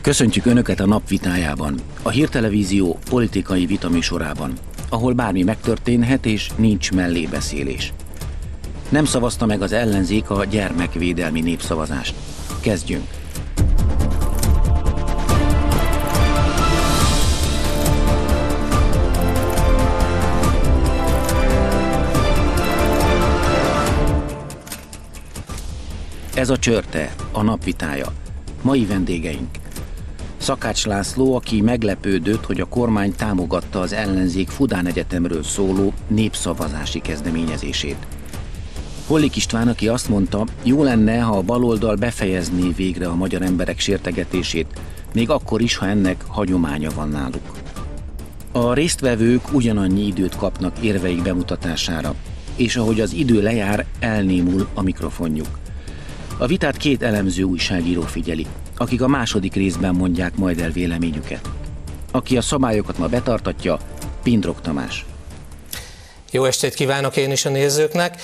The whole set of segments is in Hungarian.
Köszöntjük Önöket a napvitájában, a hírtelevízió politikai vitaműsorában, ahol bármi megtörténhet és nincs mellébeszélés. Nem szavazta meg az ellenzék a gyermekvédelmi népszavazást. Kezdjünk! Ez a csörte, a napvitája. Mai vendégeink. Szakács László, aki meglepődött, hogy a kormány támogatta az ellenzék Fudán Egyetemről szóló népszavazási kezdeményezését. Hollik István, aki azt mondta, jó lenne, ha a baloldal befejezné végre a magyar emberek sértegetését, még akkor is, ha ennek hagyománya van náluk. A résztvevők ugyanannyi időt kapnak érveik bemutatására, és ahogy az idő lejár, elnémul a mikrofonjuk. A vitát két elemző újságíró figyeli, akik a második részben mondják majd el véleményüket. Aki a szabályokat ma betartatja, Pindrok Tamás. Jó estét kívánok én is a nézőknek.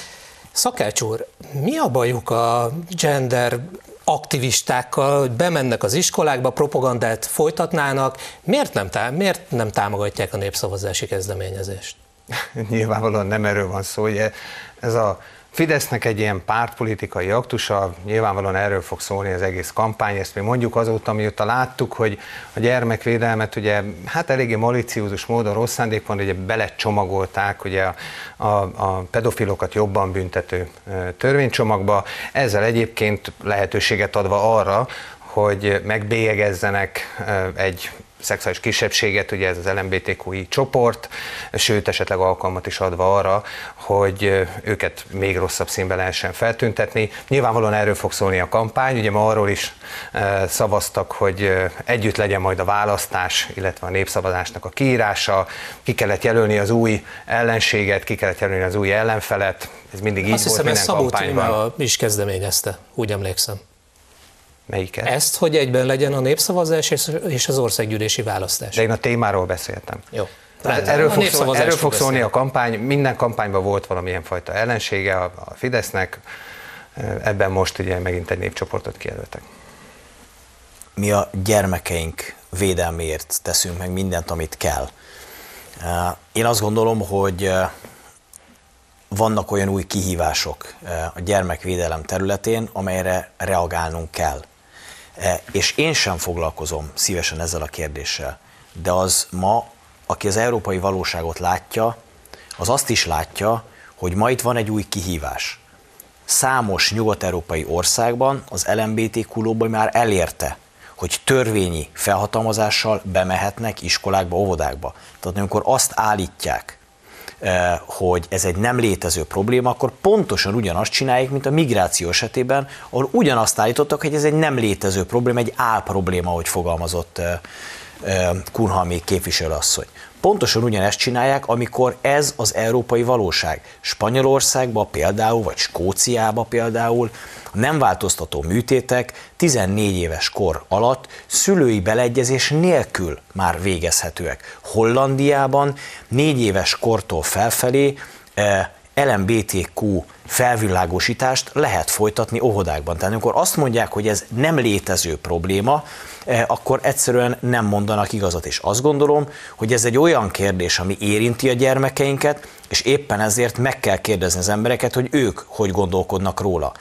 Szakács úr, mi a bajuk a gender aktivistákkal, hogy bemennek az iskolákba, propagandát folytatnának, miért nem, tá- miért nem támogatják a népszavazási kezdeményezést? Nyilvánvalóan nem erről van szó, ugye ez a Fidesznek egy ilyen pártpolitikai aktusa, nyilvánvalóan erről fog szólni az egész kampány, ezt mi mondjuk azóta, mióta láttuk, hogy a gyermekvédelmet ugye hát eléggé maliciózus módon, rossz szándékban ugye belecsomagolták ugye a, a, a pedofilokat jobban büntető törvénycsomagba, ezzel egyébként lehetőséget adva arra, hogy megbélyegezzenek egy szexuális kisebbséget, ugye ez az LMBTQI csoport, sőt esetleg alkalmat is adva arra, hogy őket még rosszabb színbe lehessen feltüntetni. Nyilvánvalóan erről fog szólni a kampány, ugye ma arról is szavaztak, hogy együtt legyen majd a választás, illetve a népszavazásnak a kiírása, ki kellett jelölni az új ellenséget, ki kellett jelölni az új ellenfelet, ez mindig így Azt volt hiszem, minden ezt Szabó kampányban. is kezdeményezte, úgy emlékszem. Melyiket? Ezt, hogy egyben legyen a népszavazás és- az országgyűlési választás. De én a témáról beszéltem. Jó. Tehát Rendben. erről A fog, szó, erről fog szólni a kampány, minden kampányban volt valamilyen fajta ellensége a, a Fidesznek, ebben most ugye megint egy népcsoportot kijelöltek. mi a gyermekeink védelméért teszünk meg mindent, amit kell. Én azt gondolom, hogy vannak olyan új kihívások a gyermekvédelem területén, amelyre reagálnunk kell. Eh, És én sem foglalkozom szívesen ezzel a kérdéssel, de az ma, aki az európai valóságot látja, az azt is látja, hogy ma itt van egy új kihívás. Számos nyugat-európai országban az LMBTQ lobby már elérte, hogy törvényi felhatalmazással bemehetnek iskolákba, óvodákba. Tehát amikor azt állítják, hogy ez egy nem létező probléma, akkor pontosan ugyanazt csinálják, mint a migráció esetében, ahol ugyanazt állítottak, hogy ez egy nem létező probléma, egy áll probléma, ahogy fogalmazott eh, eh, Kunhalmi képviselőasszony. Pontosan ugyanezt csinálják, amikor ez az európai valóság. Spanyolországban például, vagy Skóciában például a nem változtató műtétek 14 éves kor alatt szülői beleegyezés nélkül már végezhetőek. Hollandiában 4 éves kortól felfelé eh, LMBTQ felvilágosítást lehet folytatni óvodákban. Tehát amikor azt mondják, hogy ez nem létező probléma, eh, akkor egyszerűen nem mondanak igazat. És azt gondolom, hogy ez egy olyan kérdés, ami érinti a gyermekeinket, és éppen ezért meg kell kérdezni az embereket, hogy ők hogy gondolkodnak róla.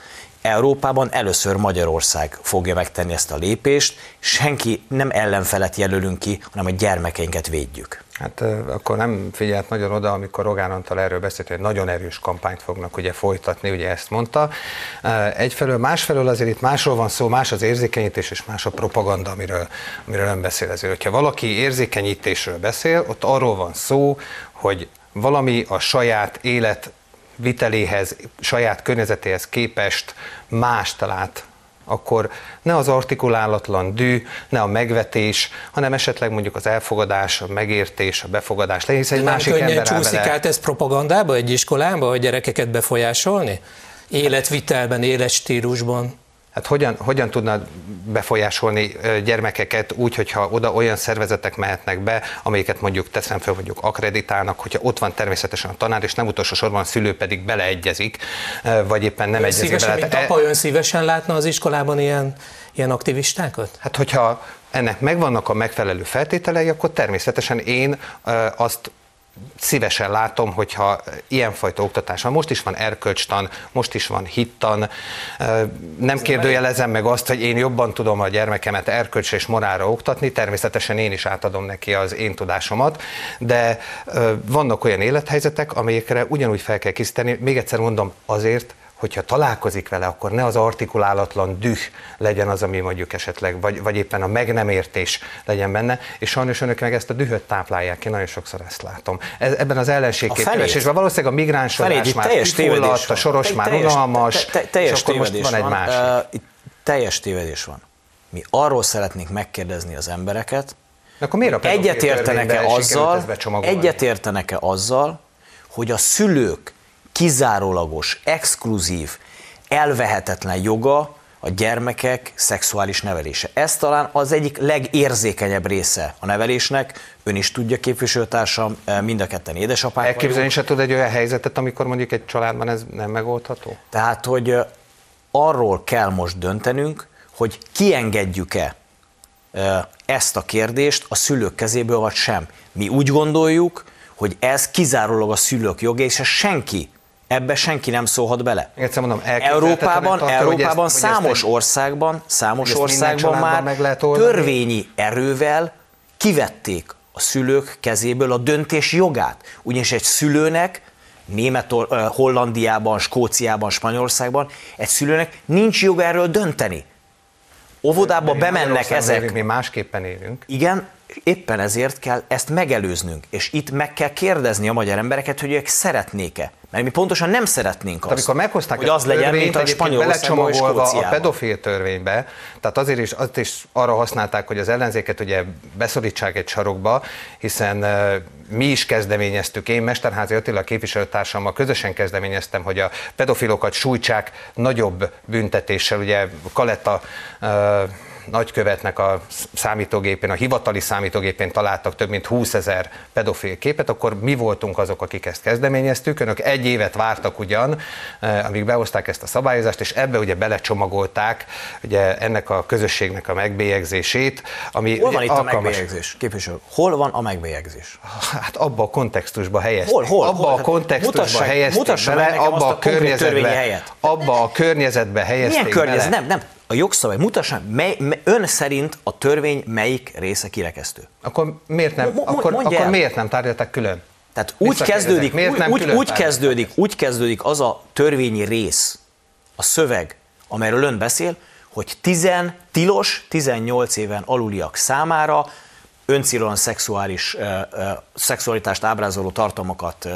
Európában először Magyarország fogja megtenni ezt a lépést, senki nem ellenfelet jelölünk ki, hanem a gyermekeinket védjük. Hát akkor nem figyelt nagyon oda, amikor Rogán Antal erről beszélt, hogy nagyon erős kampányt fognak ugye folytatni, ugye ezt mondta. Egyfelől, másfelől azért itt másról van szó, más az érzékenyítés és más a propaganda, amiről, amiről ön beszél ezért. Hogyha valaki érzékenyítésről beszél, ott arról van szó, hogy valami a saját élet viteléhez, saját környezetéhez képest más talált akkor ne az artikulálatlan dű, ne a megvetés, hanem esetleg mondjuk az elfogadás, a megértés, a befogadás legyen, egy másik ember csúszik vele. át ez propagandába egy iskolába, hogy gyerekeket befolyásolni? Életvitelben, életstílusban. Hát hogyan, hogyan tudna befolyásolni gyermekeket úgy, hogyha oda olyan szervezetek mehetnek be, amelyiket mondjuk teszem fel, mondjuk akreditálnak, hogyha ott van természetesen a tanár, és nem utolsó sorban a szülő pedig beleegyezik, vagy éppen nem ön egyezik szívesen, bele. Mint E- apa, ön szívesen látna az iskolában ilyen, ilyen aktivistákat? Hát hogyha ennek megvannak a megfelelő feltételei, akkor természetesen én azt szívesen látom, hogyha ilyenfajta oktatás van. Most is van erkölcstan, most is van hittan. Nem kérdőjelezem meg azt, hogy én jobban tudom a gyermekemet erkölcs és morálra oktatni, természetesen én is átadom neki az én tudásomat, de vannak olyan élethelyzetek, amelyekre ugyanúgy fel kell készíteni. Még egyszer mondom, azért, hogyha találkozik vele, akkor ne az artikulálatlan düh legyen az, ami mondjuk esetleg, vagy, vagy éppen a meg nem értés legyen benne, és sajnos önök meg ezt a dühöt táplálják, én nagyon sokszor ezt látom. Ez, ebben az ellenségképkeresésben valószínűleg a migránsodás már kifulladt, a soros már unalmas, te, te, teljes és akkor most van egy van. másik. Uh, itt teljes tévedés van. Mi arról szeretnénk megkérdezni az embereket, akkor miért egyetértenek-e azzal, egyetértenek-e azzal, hogy a szülők kizárólagos, exkluzív, elvehetetlen joga a gyermekek szexuális nevelése. Ez talán az egyik legérzékenyebb része a nevelésnek. Ön is tudja, képviselőtársam, mind a ketten édesapák Elképzelni se tud egy olyan helyzetet, amikor mondjuk egy családban ez nem megoldható? Tehát, hogy arról kell most döntenünk, hogy kiengedjük-e ezt a kérdést a szülők kezéből, vagy sem. Mi úgy gondoljuk, hogy ez kizárólag a szülők joga, és ez senki Ebbe senki nem szólhat bele. Egyszer mondom, Európában, tartja, Európában hogy ezt, számos hogy országban, számos országban már meg lehet törvényi erővel kivették a szülők kezéből a döntés jogát. Ugyanis egy szülőnek Német, Hollandiában, Skóciában, Spanyolországban egy szülőnek nincs joga erről dönteni. Óvodába bemennek ezek. Mi másképpen élünk. Igen, éppen ezért kell ezt megelőznünk, és itt meg kell kérdezni a magyar embereket, hogy ők szeretnék-e. Mert mi pontosan nem szeretnénk azt, amikor meghozták hogy az legyen, mint a spanyol a pedofil törvénybe, tehát azért is, azt is arra használták, hogy az ellenzéket ugye beszorítsák egy sarokba, hiszen uh, mi is kezdeményeztük, én Mesterházi Attila képviselőtársammal közösen kezdeményeztem, hogy a pedofilokat sújtsák nagyobb büntetéssel, ugye Kaletta uh, nagykövetnek a számítógépén, a hivatali számítógépén találtak több mint 20 ezer pedofil képet, akkor mi voltunk azok, akik ezt kezdeményeztük. Önök egy évet vártak ugyan, eh, amíg behozták ezt a szabályozást, és ebbe ugye belecsomagolták ugye ennek a közösségnek a megbélyegzését, ami Hol van itt alkalmas... a megbélyegzés, képviselő? Hol van a megbélyegzés? Hát abba a kontextusba helyezték. Hol, hol, abba hol? a kontextusba mutassa, helyezték mutassa bele, abba a, a környezetbe, abba a környezetbe helyezték Milyen környezet? Nem, nem a jogszabály mutassa, mely, mely, ön szerint a törvény melyik része kirekesztő? Akkor miért nem, mo, akkor, akkor miért nem? Tárgyalták külön? Tehát úgy kezdődik, miért nem úgy, úgy, úgy kezdődik, úgy kezdődik az a törvényi rész, a szöveg, amelyről ön beszél, hogy 10, tilos 18 éven aluliak számára öncélon szexuális, uh, uh, szexualitást ábrázoló tartalmakat uh,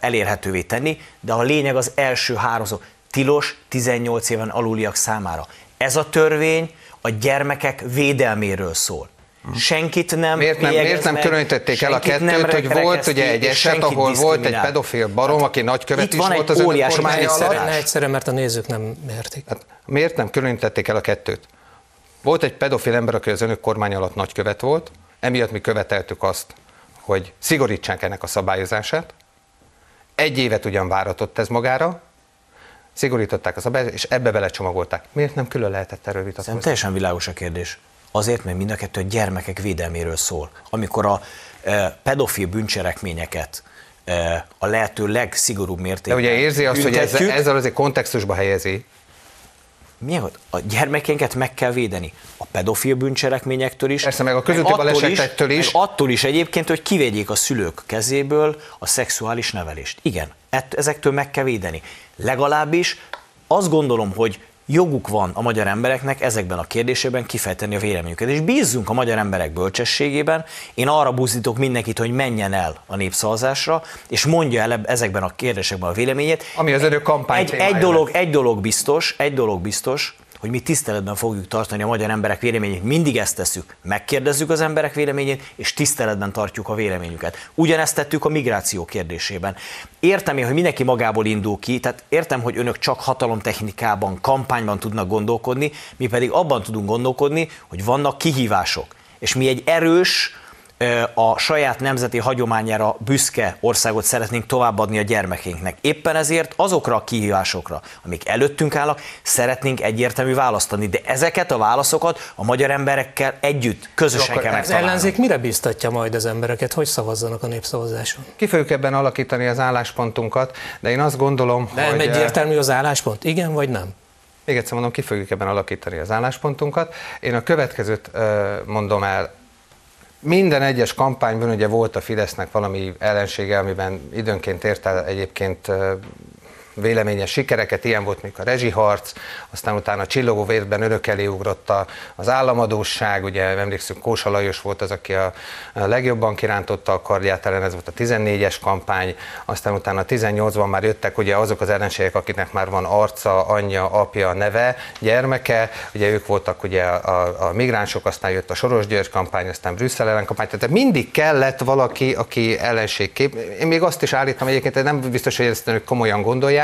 elérhetővé tenni, de a lényeg az első három szó tilos 18 éven aluliak számára. Ez a törvény a gyermekek védelméről szól. Senkit nem Miért nem, miért nem különítették el a kettőt, hogy volt ugye egy eset, ahol volt egy pedofil barom, hát, aki nagykövet is volt az önök kormánya alatt? Egyszerűen, mert a nézők nem értik. Hát, miért nem különítették el a kettőt? Volt egy pedofil ember, aki az önök kormány alatt nagykövet volt, emiatt mi követeltük azt, hogy szigorítsák ennek a szabályozását. Egy évet ugyan váratott ez magára, szigorították a szabályt, és ebbe belecsomagolták. Miért nem külön lehetett erről vitatkozni? Szerintem teljesen világos a kérdés. Azért, mert mind a kettő a gyermekek védelméről szól. Amikor a e, pedofil bűncselekményeket e, a lehető legszigorúbb mértékben. De ugye érzi azt, hogy ezzel, ezzel azért kontextusba helyezi. Milyen A gyermekeinket meg kell védeni. A pedofil bűncselekményektől is. Persze, meg a közötti balesetektől is. is. Meg attól is egyébként, hogy kivegyék a szülők kezéből a szexuális nevelést. Igen, ezektől meg kell védeni. Legalábbis azt gondolom, hogy joguk van a magyar embereknek ezekben a kérdésekben kifejteni a véleményüket. És bízzunk a magyar emberek bölcsességében. Én arra buzdítok mindenkit, hogy menjen el a népszavazásra, és mondja el ezekben a kérdésekben a véleményét. Ami az önök kampány egy, egy, dolog, egy dolog biztos, egy dolog biztos, hogy mi tiszteletben fogjuk tartani a magyar emberek véleményét. Mindig ezt tesszük. Megkérdezzük az emberek véleményét, és tiszteletben tartjuk a véleményüket. Ugyanezt tettük a migráció kérdésében. Értem én, hogy mindenki magából indul ki, tehát értem, hogy önök csak hatalomtechnikában, kampányban tudnak gondolkodni, mi pedig abban tudunk gondolkodni, hogy vannak kihívások. És mi egy erős, a saját nemzeti hagyományára büszke országot szeretnénk továbbadni a gyermekeinknek. Éppen ezért azokra a kihívásokra, amik előttünk állnak, szeretnénk egyértelmű választani, de ezeket a válaszokat a magyar emberekkel együtt, közösen kell Az ellenzék mire biztatja majd az embereket, hogy szavazzanak a népszavazáson? Ki fogjuk ebben alakítani az álláspontunkat, de én azt gondolom, de hogy... Nem egyértelmű az álláspont, igen vagy nem? Még egyszer mondom, ki fogjuk ebben alakítani az álláspontunkat. Én a következőt mondom el minden egyes kampányban ugye volt a Fidesznek valami ellensége, amiben időnként ért el egyébként véleményes sikereket, ilyen volt még a rezsiharc, aztán utána a csillogó vérben örök elé ugrott az államadóság, ugye emlékszünk Kósa Lajos volt az, aki a, legjobban kirántotta a kardját ellen, ez volt a 14-es kampány, aztán utána a 18-ban már jöttek ugye azok az ellenségek, akiknek már van arca, anyja, apja, neve, gyermeke, ugye ők voltak ugye a, a migránsok, aztán jött a Soros György kampány, aztán Brüsszel ellen kampány, tehát mindig kellett valaki, aki ellenségkép. Én még azt is állítom egyébként, nem biztos, hogy ezt önök komolyan gondolják,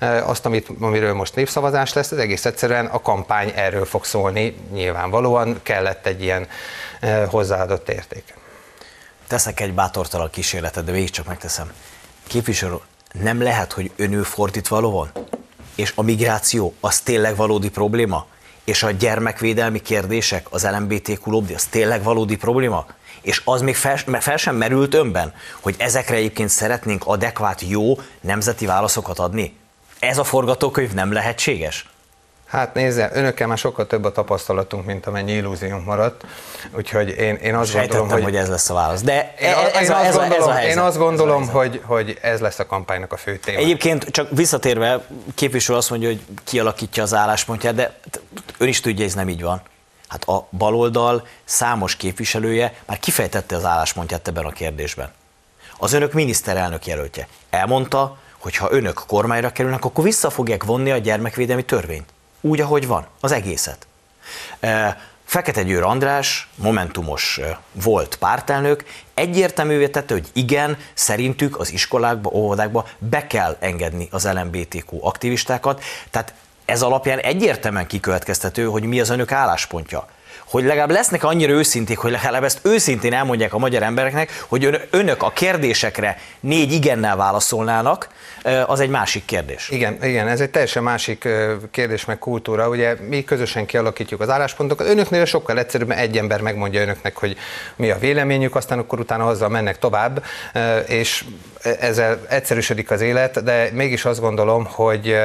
eh, azt, amit, amiről most népszavazás lesz, ez egész egyszerűen a kampány erről fog szólni, nyilvánvalóan kellett egy ilyen hozzáadott érték. Teszek egy bátortalan kísérletet, de végig csak megteszem. Képviselő, nem lehet, hogy önő fordítva lovon? És a migráció az tényleg valódi probléma? És a gyermekvédelmi kérdések, az LMBTQ lobby, az tényleg valódi probléma? És az még fel, fel sem merült önben, hogy ezekre egyébként szeretnénk adekvát, jó nemzeti válaszokat adni? Ez a forgatókönyv nem lehetséges? Hát nézze, önökkel már sokkal több a tapasztalatunk, mint amennyi illúziónk maradt, úgyhogy én, én azt Sejtettem, gondolom, hogy... hogy ez lesz a válasz, de én, ez, ez, a, ez, a, ez a helyzet. Én azt gondolom, ez hogy, hogy ez lesz a kampánynak a fő téma. Egyébként csak visszatérve, képviselő azt mondja, hogy kialakítja az álláspontját, de ön is tudja, ez nem így van. Hát a baloldal számos képviselője már kifejtette az álláspontját ebben a kérdésben. Az önök miniszterelnök jelöltje elmondta, hogy ha önök kormányra kerülnek, akkor vissza fogják vonni a gyermekvédelmi törvényt. Úgy, ahogy van, az egészet. Fekete Győr András, momentumos volt pártelnök, egyértelművé tette, hogy igen, szerintük az iskolákba, óvodákba be kell engedni az LMBTQ aktivistákat, tehát ez alapján egyértelműen kikövetkeztető, hogy mi az önök álláspontja. Hogy legalább lesznek annyira őszinték, hogy legalább ezt őszintén elmondják a magyar embereknek, hogy önök a kérdésekre négy igennel válaszolnának, az egy másik kérdés. Igen, igen, ez egy teljesen másik kérdés meg kultúra. Ugye mi közösen kialakítjuk az álláspontokat. Önöknél sokkal egyszerűbb, mert egy ember megmondja önöknek, hogy mi a véleményük, aztán akkor utána azzal mennek tovább, és ezzel egyszerűsödik az élet, de mégis azt gondolom, hogy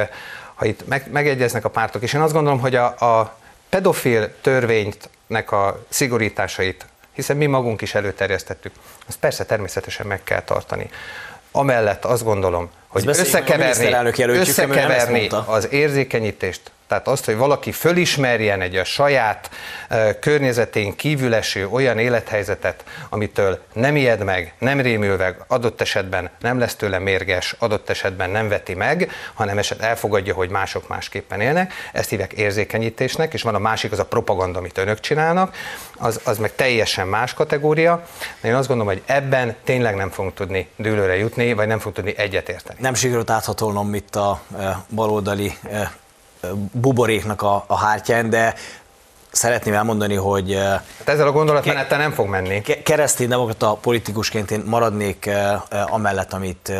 ha itt meg, megegyeznek a pártok, és én azt gondolom, hogy a, a pedofil törvénynek a szigorításait, hiszen mi magunk is előterjesztettük, azt persze természetesen meg kell tartani. Amellett azt gondolom, hogy összekeverni, összekeverni az érzékenyítést tehát azt, hogy valaki fölismerjen egy a saját környezetén kívül eső olyan élethelyzetet, amitől nem ijed meg, nem rémül meg, adott esetben nem lesz tőle mérges, adott esetben nem veti meg, hanem eset elfogadja, hogy mások másképpen élnek. Ezt hívják érzékenyítésnek, és van a másik, az a propaganda, amit önök csinálnak, az, az meg teljesen más kategória. De én azt gondolom, hogy ebben tényleg nem fogunk tudni dőlőre jutni, vagy nem fogunk tudni egyetérteni. Nem sikerült áthatolnom itt a baloldali buboréknak a, a hártyán, de szeretném elmondani, hogy... Hát ezzel a gondolatmenettel nem fog menni. Keresztény demokrata politikusként én maradnék amellett, amit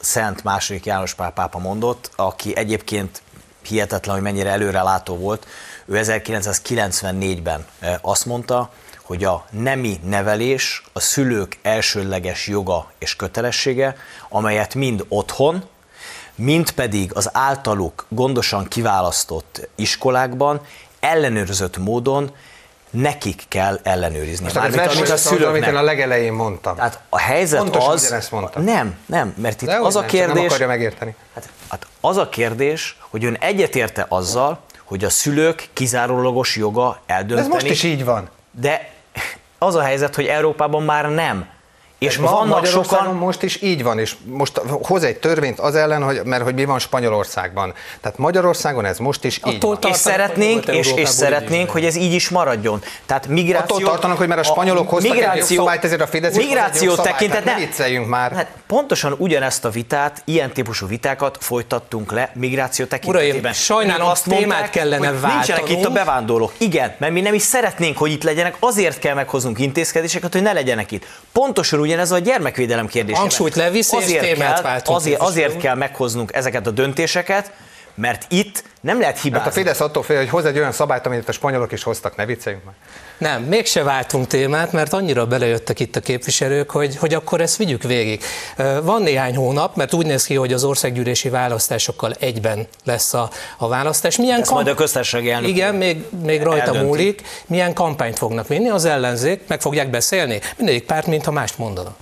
Szent második János Pál pápa mondott, aki egyébként hihetetlen, hogy mennyire előrelátó volt. Ő 1994-ben azt mondta, hogy a nemi nevelés a szülők elsődleges joga és kötelessége, amelyet mind otthon, mint pedig az általuk gondosan kiválasztott iskolákban ellenőrzött módon nekik kell ellenőrizni. Most Mármint, amit a szülőknek. Amit én a legelején mondtam. Tehát a helyzet Pontosan az... Mondtam. Nem, nem, mert itt De az a nem, kérdés... Nem akarja megérteni. Hát, hát az a kérdés, hogy ön egyetérte azzal, hogy a szülők kizárólagos joga eldönteni... De ez most is így van. De az a helyzet, hogy Európában már nem És ma vannak sokan... most is így van, és most hoz egy törvényt az ellen, hogy, mert hogy mi van Spanyolországban. Tehát Magyarországon ez most is így van. És szeretnénk, és, és szeretnénk, hogy ez így is maradjon. Tehát migráció... Attól tartanak, hogy mert a spanyolok hoztak migráció, egy szabályt, ezért a Fidesz migráció tekintet, ne vicceljünk már. Hát pontosan ugyanezt a vitát, ilyen típusú vitákat folytattunk le migráció tekintetében. Uraim, sajnálom, azt témát mondták, kellene váltanunk. Nincsenek itt a bevándorlók. Igen, mert mi nem is szeretnénk, hogy itt legyenek, azért kell meghoznunk intézkedéseket, hogy ne legyenek itt. Pontosan ugyanez a gyermekvédelem kérdése. Hangsúlyt levisz, azért és kell, azért, azért kell meghoznunk ezeket a döntéseket, mert itt nem lehet hibázni. Hát a Fidesz attól fél, hogy hoz egy olyan szabályt, amit a spanyolok is hoztak, ne vicceljünk már. Nem, mégse váltunk témát, mert annyira belejöttek itt a képviselők, hogy, hogy akkor ezt vigyük végig. Van néhány hónap, mert úgy néz ki, hogy az országgyűlési választásokkal egyben lesz a, a választás. Milyen Ezt kamp... majd a köztársasági elnök Igen, még, még rajta eldönti. múlik. Milyen kampányt fognak vinni az ellenzék, meg fogják beszélni. Mindegyik párt, mintha mást mondana.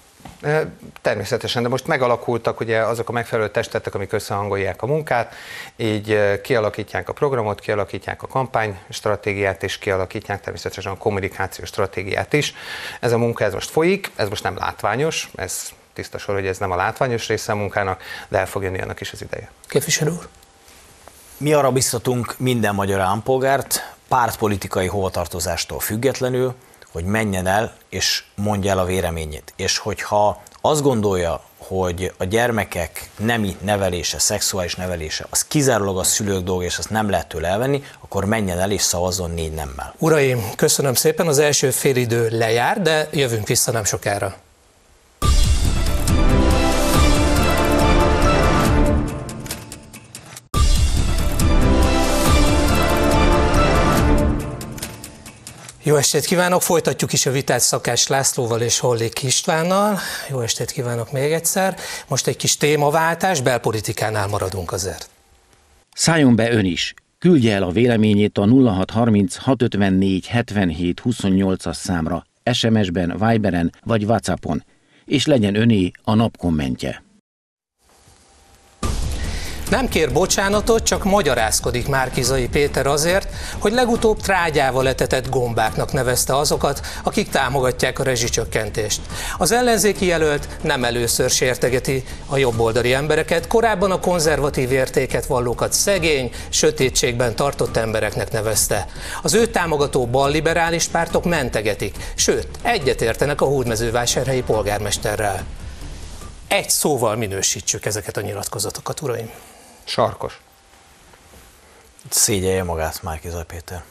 Természetesen, de most megalakultak ugye azok a megfelelő testetek, amik összehangolják a munkát, így kialakítják a programot, kialakítják a kampánystratégiát, és kialakítják természetesen a kommunikációs stratégiát is. Ez a munka ez most folyik, ez most nem látványos, ez tiszta sor, hogy ez nem a látványos része a munkának, de el fog jönni annak is az ideje. Képviselő úr. Mi arra biztatunk minden magyar állampolgárt, pártpolitikai hovatartozástól függetlenül, hogy menjen el és mondja el a véleményét. És hogyha azt gondolja, hogy a gyermekek nemi nevelése, szexuális nevelése, az kizárólag a szülők dolga, és azt nem lehet tőle elvenni, akkor menjen el és szavazzon négy nemmel. Uraim, köszönöm szépen, az első félidő lejár, de jövünk vissza nem sokára. Jó estét kívánok, folytatjuk is a vitát Szakás Lászlóval és Hollék Istvánnal. Jó estét kívánok még egyszer. Most egy kis témaváltás, belpolitikánál maradunk azért. Szálljon be ön is. Küldje el a véleményét a 0630 654 77 28-as számra, SMS-ben, Viberen vagy Whatsappon, és legyen öné a nap kommentje. Nem kér bocsánatot, csak magyarázkodik Márkizai Péter azért, hogy legutóbb trágyával etetett gombáknak nevezte azokat, akik támogatják a rezsicsökkentést. Az ellenzéki jelölt nem először sértegeti a jobboldali embereket, korábban a konzervatív értéket vallókat szegény, sötétségben tartott embereknek nevezte. Az ő támogató balliberális pártok mentegetik, sőt, egyetértenek a hódmezővásárhelyi polgármesterrel. Egy szóval minősítsük ezeket a nyilatkozatokat, uraim. Sarkos. Szégyelje magát Márkizaj Péter.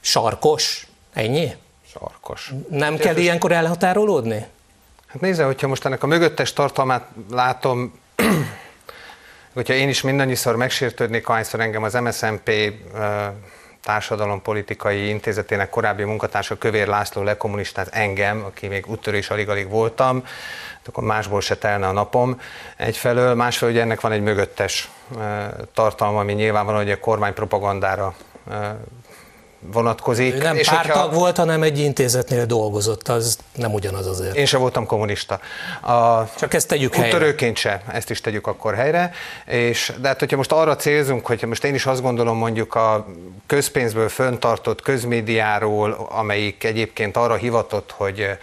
Sarkos? Ennyi? Sarkos. Nem Én kell most... ilyenkor elhatárolódni? Hát nézze, hogyha most ennek a mögöttes tartalmát látom, hogyha én is mindannyiszor megsértődnék, ahányszor engem az MSZNP társadalompolitikai intézetének korábbi munkatársa Kövér László lekommunistát engem, aki még úttörés alig-alig voltam, akkor másból se telne a napom egyfelől, másfelől ugye ennek van egy mögöttes tartalma, ami nyilvánvalóan hogy a kormány propagandára vonatkozik. Ő nem és pártag hogyha... volt, hanem egy intézetnél dolgozott, az nem ugyanaz azért. Én sem voltam kommunista. A Csak ezt tegyük helyre. Törőként se, ezt is tegyük akkor helyre. És, de hát, hogyha most arra célzunk, hogy most én is azt gondolom mondjuk a közpénzből föntartott közmédiáról, amelyik egyébként arra hivatott, hogy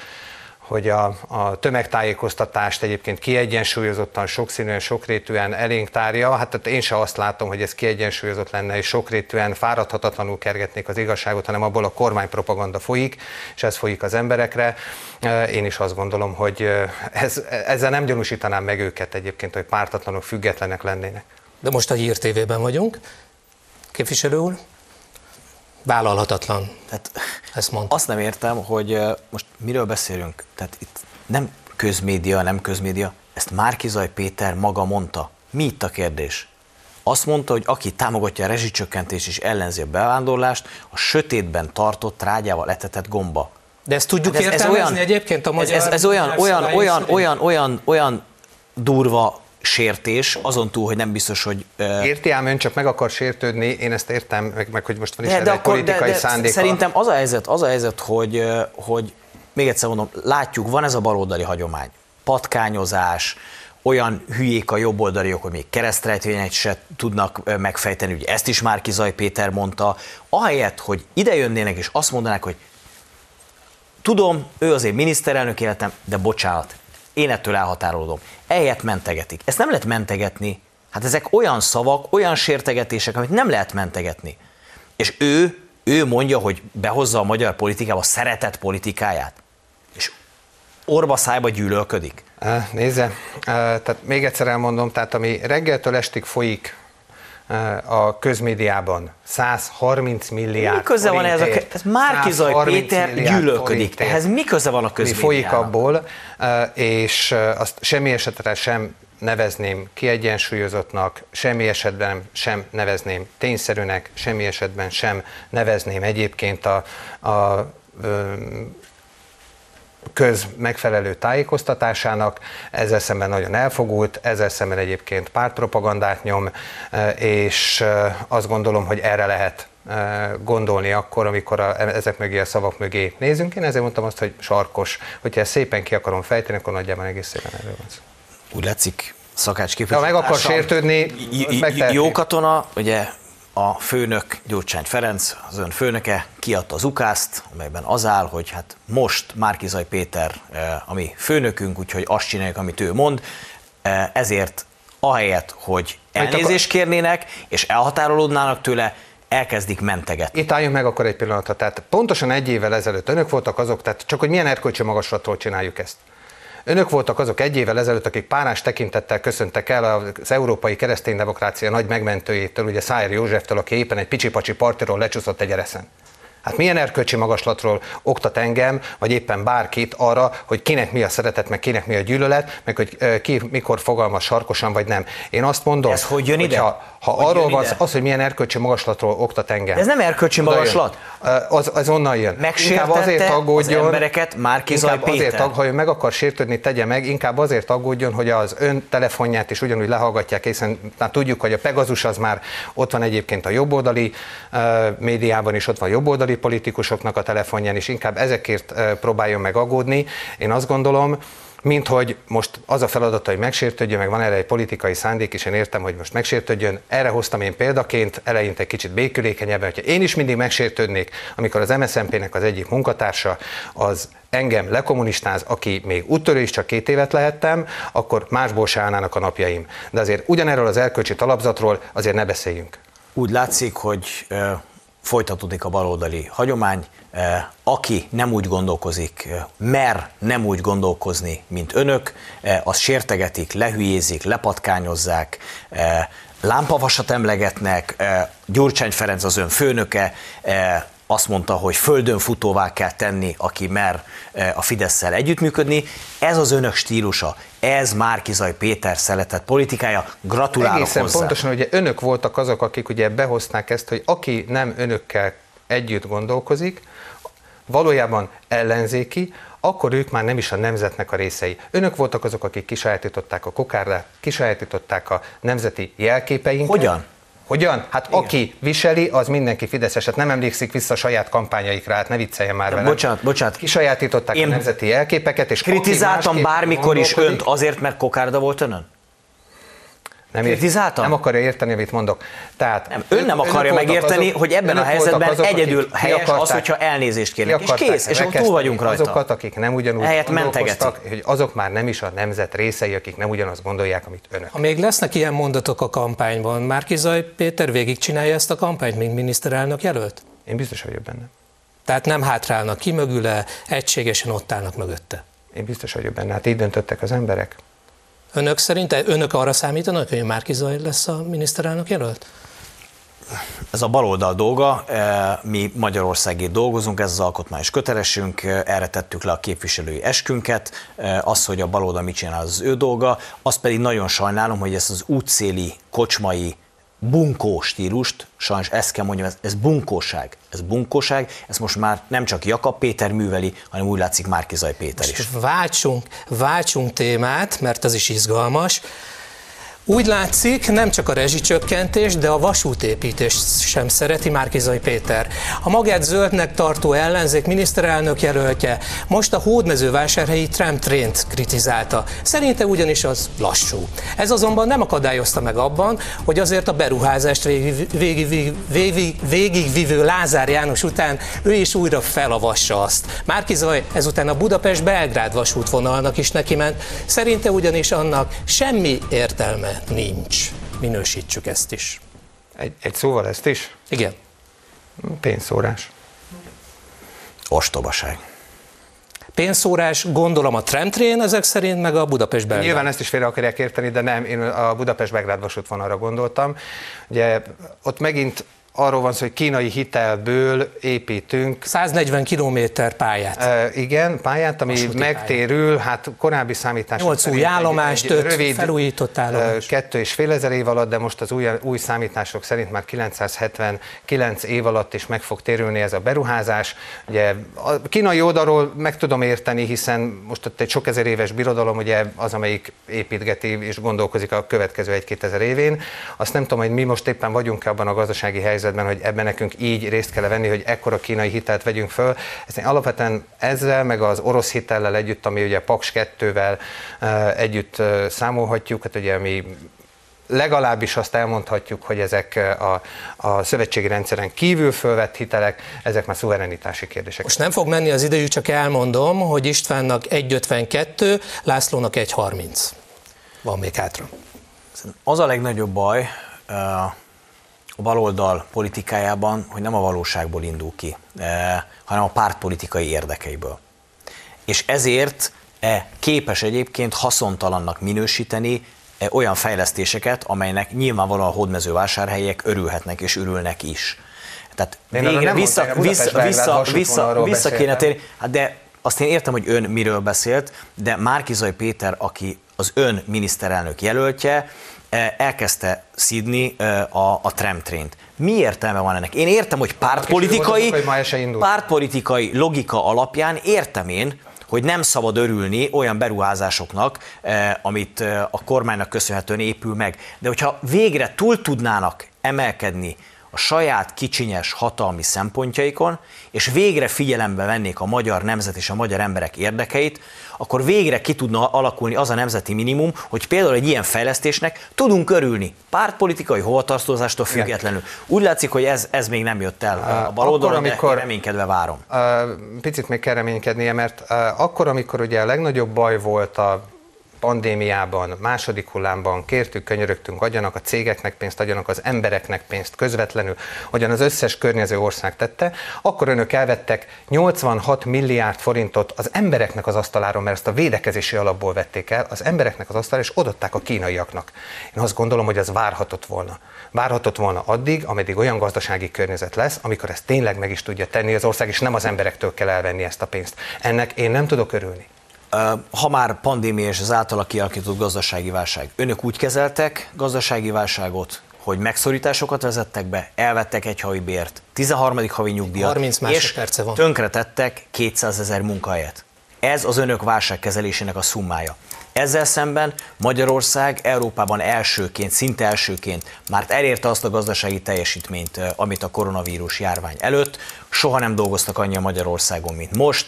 hogy a, a tömegtájékoztatást egyébként kiegyensúlyozottan, sokszínűen, sokrétűen elénk tárja. Hát tehát én se azt látom, hogy ez kiegyensúlyozott lenne, és sokrétűen fáradhatatlanul kergetnék az igazságot, hanem abból a kormánypropaganda folyik, és ez folyik az emberekre. Én is azt gondolom, hogy ez, ezzel nem gyanúsítanám meg őket egyébként, hogy pártatlanok, függetlenek lennének. De most a Hír vagyunk. Képviselő úr? Vállalhatatlan. Tehát ezt mondta. Azt nem értem, hogy most miről beszélünk. Tehát itt nem közmédia, nem közmédia. Ezt Márkizaj Péter maga mondta. Mi itt a kérdés? Azt mondta, hogy aki támogatja a rezsicsökkentést és ellenzi a bevándorlást, a sötétben tartott rágyával etetett gomba. De ezt tudjuk hát ez, ez olyan, egyébként a magyar Ez, ez, ez olyan, olyan, olyan, olyan, olyan, olyan durva sértés, azon túl, hogy nem biztos, hogy... Uh... Érti ám ön csak meg akar sértődni, én ezt értem, meg, meg hogy most van is de, de egy akkor, politikai de, de szándéka. Szerintem az a helyzet, az a helyzet hogy, hogy még egyszer mondom, látjuk, van ez a baloldali hagyomány. Patkányozás, olyan hülyék a jobboldaliok, hogy még keresztrejtvényet se tudnak megfejteni, ugye ezt is már Kizaj Péter mondta, ahelyett, hogy ide jönnének és azt mondanák, hogy tudom, ő azért miniszterelnök életem, de bocsánat, én ettől elhatárolódom. Eljött mentegetik. Ezt nem lehet mentegetni. Hát ezek olyan szavak, olyan sértegetések, amit nem lehet mentegetni. És ő, ő mondja, hogy behozza a magyar politikába a szeretet politikáját. És orba szájba gyűlölködik. Nézze, tehát még egyszer elmondom, tehát ami reggeltől estig folyik a közmédiában 130 milliárd Mi köze van ez a, ez Márkizaj Péter gyűlölködik. Ehhez mi köze van a közmédiában? Mi folyik abból, és azt semmi esetre sem nevezném kiegyensúlyozottnak, semmi esetben sem nevezném tényszerűnek, semmi esetben sem nevezném egyébként a, a köz megfelelő tájékoztatásának, ezzel szemben nagyon elfogult, ezzel szemben egyébként pártpropagandát nyom, e, és e, azt gondolom, hogy erre lehet e, gondolni akkor, amikor a, ezek mögé a szavak mögé nézünk. Én ezért mondtam azt, hogy sarkos. Hogyha ezt szépen ki akarom fejteni, akkor nagyjából egész szépen erről van szó. Úgy látszik, szakács Ha meg akar sértődni, Jó katona, ugye a főnök Gyurcsány Ferenc, az ön főnöke kiadta az ukázt, amelyben az áll, hogy hát most Márkizaj Péter, eh, ami főnökünk, úgyhogy azt csináljuk, amit ő mond, eh, ezért ahelyett, hogy elnézést kérnének, és elhatárolódnának tőle, elkezdik mentegetni. Itt álljunk meg akkor egy pillanatra. Tehát pontosan egy évvel ezelőtt önök voltak azok, tehát csak hogy milyen erkölcsi magaslatról csináljuk ezt. Önök voltak azok egy évvel ezelőtt, akik párás tekintettel köszöntek el az európai kereszténydemokrácia nagy megmentőjétől, ugye Szájer Józseftől, aki éppen egy picsipacsi partiról lecsúszott egy ereszen. Hát milyen erkölcsi magaslatról oktat engem, vagy éppen bárkit arra, hogy kinek mi a szeretet, meg kinek mi a gyűlölet, meg hogy ki mikor fogalmaz sarkosan, vagy nem. Én azt mondom, Ez hogy jön ide? Ha, hogy arról van az, hogy milyen erkölcsi magaslatról oktat engem. De ez nem erkölcsi magaslat. Az, az onnan jön. Megsértette azért aggódjon, az embereket Márkizaj Péter. Azért, ha ő meg akar sértődni, tegye meg, inkább azért aggódjon, hogy az ön telefonját is ugyanúgy lehallgatják, hiszen már tudjuk, hogy a Pegazus az már ott van egyébként a jobboldali uh, médiában is, ott van jobboldali új politikusoknak a telefonján is inkább ezekért próbáljon meg aggódni. Én azt gondolom, mint hogy most az a feladata, hogy megsértődjön, meg van erre egy politikai szándék, és én értem, hogy most megsértődjön. Erre hoztam én példaként, eleinte egy kicsit békülékenyebben, hogyha én is mindig megsértődnék, amikor az MSZNP-nek az egyik munkatársa az engem lekommunistáz, aki még úttörő is csak két évet lehettem, akkor másból se állnának a napjaim. De azért ugyanerről az erkölcsi talapzatról azért ne beszéljünk. Úgy látszik, hogy folytatódik a baloldali hagyomány. Eh, aki nem úgy gondolkozik, eh, mer nem úgy gondolkozni, mint önök, eh, az sértegetik, lehülyézik, lepatkányozzák, lámpavasat emlegetnek, Gyurcsány Ferenc az ön főnöke, azt mondta, hogy földön futóvá kell tenni, aki mer a Fidesz-szel együttműködni. Ez az önök stílusa, ez Márkizaj Péter szeretett politikája. Gratulálok Egészen hozzá. pontosan, ugye önök voltak azok, akik ugye behozták ezt, hogy aki nem önökkel együtt gondolkozik, valójában ellenzéki, akkor ők már nem is a nemzetnek a részei. Önök voltak azok, akik kisajátították a kokárdát, kisajátították a nemzeti jelképeinket. Hogyan? Hogyan? Hát Igen. aki viseli, az mindenki Fideszes. Hát nem emlékszik vissza a saját kampányaikra, hát ne vicceljen már velem. Bocsánat, bocsánat. Sajátították Én a nemzeti elképeket, és kritizáltam bármikor is önt azért, mert kokárda volt önön? Nem, Kritizáltam? Nem akarja érteni, amit mondok. Tehát nem, ön nem akarja megérteni, azok, hogy ebben a helyzetben azok, egyedül helyes akarták, az, hogyha elnézést kérnek, és kész, és akkor túl vagyunk rajta. Azokat, akik nem ugyanúgy Helyett gondolkoztak, hogy azok már nem is a nemzet részei, akik nem ugyanazt gondolják, amit önök. Ha még lesznek ilyen mondatok a kampányban, Márkizaj Péter végigcsinálja ezt a kampányt, mint miniszterelnök jelölt? Én biztos vagyok benne. Tehát nem hátrálnak ki mögüle, egységesen ott állnak mögötte. Én biztos vagyok benne, hát így döntöttek az emberek. Önök szerint, önök arra számítanak, hogy Márki Zaj lesz a miniszterelnök jelölt? Ez a baloldal dolga, e, mi Magyarországért dolgozunk, ez az alkotmányos kötelesünk, e, erre tettük le a képviselői eskünket, e, az, hogy a baloldal mit csinál, az ő dolga, azt pedig nagyon sajnálom, hogy ezt az útszéli, kocsmai bunkó stílust, sajnos ezt kell mondjam, ez, ez bunkóság. Ez bunkóság, ez most már nem csak Jakab Péter műveli, hanem úgy látszik Márkizaj Péter is. Váltsunk, váltsunk témát, mert az is izgalmas. Úgy látszik, nem csak a rezsicsökkentés, de a vasútépítés sem szereti Márkizai Péter. A magát zöldnek tartó ellenzék miniszterelnök jelöltje most a hódmezővásárhelyi tramtrént kritizálta. Szerinte ugyanis az lassú. Ez azonban nem akadályozta meg abban, hogy azért a beruházást végigvívő végig, végig, végig Lázár János után ő is újra felavassa azt. Márkizaj ezután a Budapest-Belgrád vasútvonalnak is neki ment. Szerinte ugyanis annak semmi értelme nincs. Minősítsük ezt is. Egy, egy szóval ezt is? Igen. Pénzszórás. Ostobaság. Pénzszórás, gondolom a tramtrén ezek szerint, meg a Budapest Belgrád. Nyilván ezt is félre akarják érteni, de nem, én a Budapest Belgrád vasútvonalra gondoltam. Ugye ott megint arról van szó, hogy kínai hitelből építünk. 140 kilométer pályát. E, igen, pályát, ami Vasúti megtérül, pályát. hát korábbi számítások 8 új állomás, egy, egy rövid, felújított állomás. Kettő és fél ezer év alatt, de most az új, új számítások szerint már 979 év alatt is meg fog térülni ez a beruházás. Ugye a kínai oldalról meg tudom érteni, hiszen most ott egy sok ezer éves birodalom, ugye az, amelyik építgeti és gondolkozik a következő egy-két ezer évén. Azt nem tudom, hogy mi most éppen vagyunk abban a gazdasági helyzetben, helyzetben, hogy ebben nekünk így részt kell venni, hogy ekkora kínai hitelt vegyünk föl. Ezt én alapvetően ezzel, meg az orosz hitellel együtt, ami ugye Paks 2-vel együtt számolhatjuk, hát ugye mi legalábbis azt elmondhatjuk, hogy ezek a, a szövetségi rendszeren kívül fölvett hitelek, ezek már szuverenitási kérdések. Most nem fog menni az idejük, csak elmondom, hogy Istvánnak 1,52, Lászlónak 1,30. Van még hátra. Az a legnagyobb baj, a baloldal politikájában, hogy nem a valóságból indul ki, eh, hanem a pártpolitikai érdekeiből. És ezért e képes egyébként haszontalannak minősíteni e olyan fejlesztéseket, amelynek nyilvánvalóan a hódmezővásárhelyek örülhetnek és örülnek is. Tehát végre vissza, vissza, vissza, vissza, vissza kéne térni, hát de azt én értem, hogy ön miről beszélt, de Márkizai Péter, aki az ön miniszterelnök jelöltje, E, elkezdte szidni e, a, a tramtrént. Mi értelme van ennek? Én értem, hogy pártpolitikai, pártpolitikai logika alapján értem én, hogy nem szabad örülni olyan beruházásoknak, e, amit a kormánynak köszönhetően épül meg. De hogyha végre túl tudnának emelkedni a saját kicsinyes hatalmi szempontjaikon, és végre figyelembe vennék a magyar nemzet és a magyar emberek érdekeit, akkor végre ki tudna alakulni az a nemzeti minimum, hogy például egy ilyen fejlesztésnek tudunk örülni, pártpolitikai hovatartozástól függetlenül. Úgy látszik, hogy ez, ez még nem jött el a baloldalon, de amikor, reménykedve várom. Picit még kell reménykednie, mert akkor, amikor ugye a legnagyobb baj volt a pandémiában, második hullámban kértük, könyörögtünk, adjanak a cégeknek pénzt, adjanak az embereknek pénzt közvetlenül, hogyan az összes környező ország tette, akkor önök elvettek 86 milliárd forintot az embereknek az asztaláról, mert ezt a védekezési alapból vették el, az embereknek az asztalára, és odaadták a kínaiaknak. Én azt gondolom, hogy ez várhatott volna. Várhatott volna addig, ameddig olyan gazdasági környezet lesz, amikor ezt tényleg meg is tudja tenni az ország, és nem az emberektől kell elvenni ezt a pénzt. Ennek én nem tudok örülni ha már pandémia és az általa kialakított gazdasági válság, önök úgy kezeltek gazdasági válságot, hogy megszorításokat vezettek be, elvettek egy havi bért, 13. havi nyugdíjat, 30 és van. tönkretettek 200 ezer munkahelyet. Ez az önök válságkezelésének a szummája. Ezzel szemben Magyarország Európában elsőként, szinte elsőként már elérte azt a gazdasági teljesítményt, amit a koronavírus járvány előtt. Soha nem dolgoztak annyian Magyarországon, mint most,